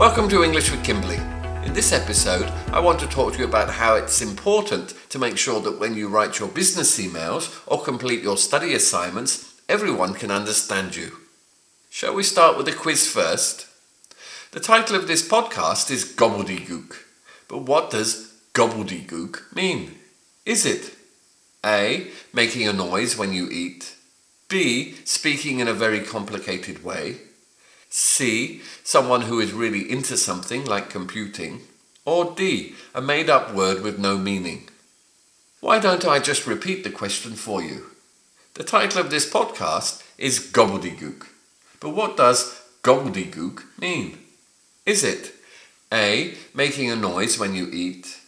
Welcome to English with Kimberley. In this episode, I want to talk to you about how it's important to make sure that when you write your business emails or complete your study assignments, everyone can understand you. Shall we start with a quiz first? The title of this podcast is Gobbledygook. But what does gobbledygook mean? Is it A. Making a noise when you eat? B. Speaking in a very complicated way? C. Someone who is really into something like computing? Or D. A made up word with no meaning? Why don't I just repeat the question for you? The title of this podcast is Gobbledygook. But what does gobbledygook mean? Is it A. Making a noise when you eat?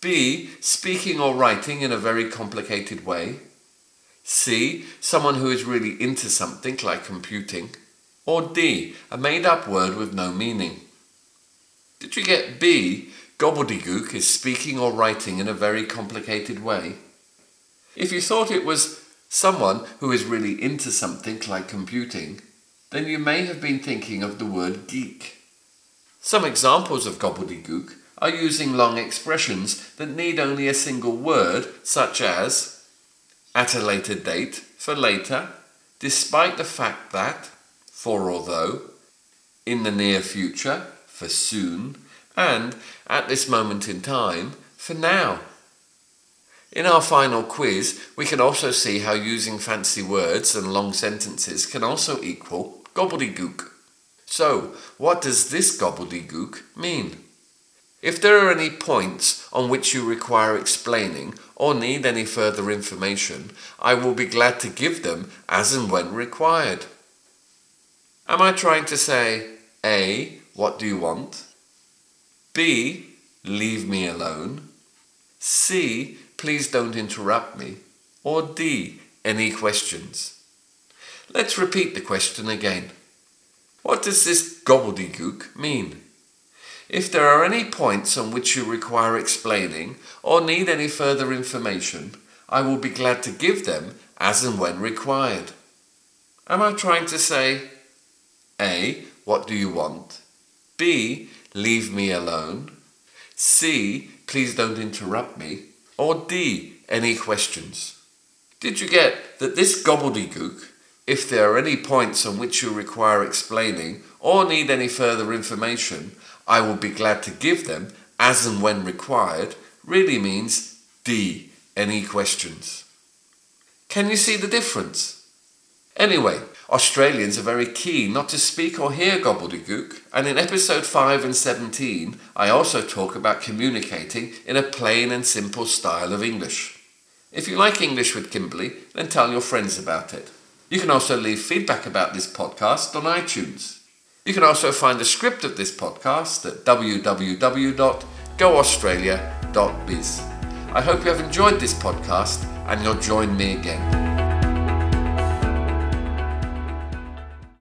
B. Speaking or writing in a very complicated way? C. Someone who is really into something like computing? Or D, a made up word with no meaning? Did you get B, gobbledygook is speaking or writing in a very complicated way? If you thought it was someone who is really into something like computing, then you may have been thinking of the word geek. Some examples of gobbledygook are using long expressions that need only a single word, such as at a later date for later, despite the fact that, for although, in the near future, for soon, and at this moment in time, for now. In our final quiz, we can also see how using fancy words and long sentences can also equal gobbledygook. So, what does this gobbledygook mean? If there are any points on which you require explaining or need any further information, I will be glad to give them as and when required. Am I trying to say A. What do you want? B. Leave me alone. C. Please don't interrupt me. Or D. Any questions? Let's repeat the question again. What does this gobbledygook mean? If there are any points on which you require explaining or need any further information, I will be glad to give them as and when required. Am I trying to say a. What do you want? B. Leave me alone. C. Please don't interrupt me. Or D. Any questions? Did you get that this gobbledygook, if there are any points on which you require explaining or need any further information, I will be glad to give them as and when required, really means D. Any questions? Can you see the difference? Anyway, Australians are very keen not to speak or hear gobbledygook, and in episode 5 and 17, I also talk about communicating in a plain and simple style of English. If you like English with Kimberley, then tell your friends about it. You can also leave feedback about this podcast on iTunes. You can also find the script of this podcast at www.goaustralia.biz. I hope you have enjoyed this podcast and you'll join me again.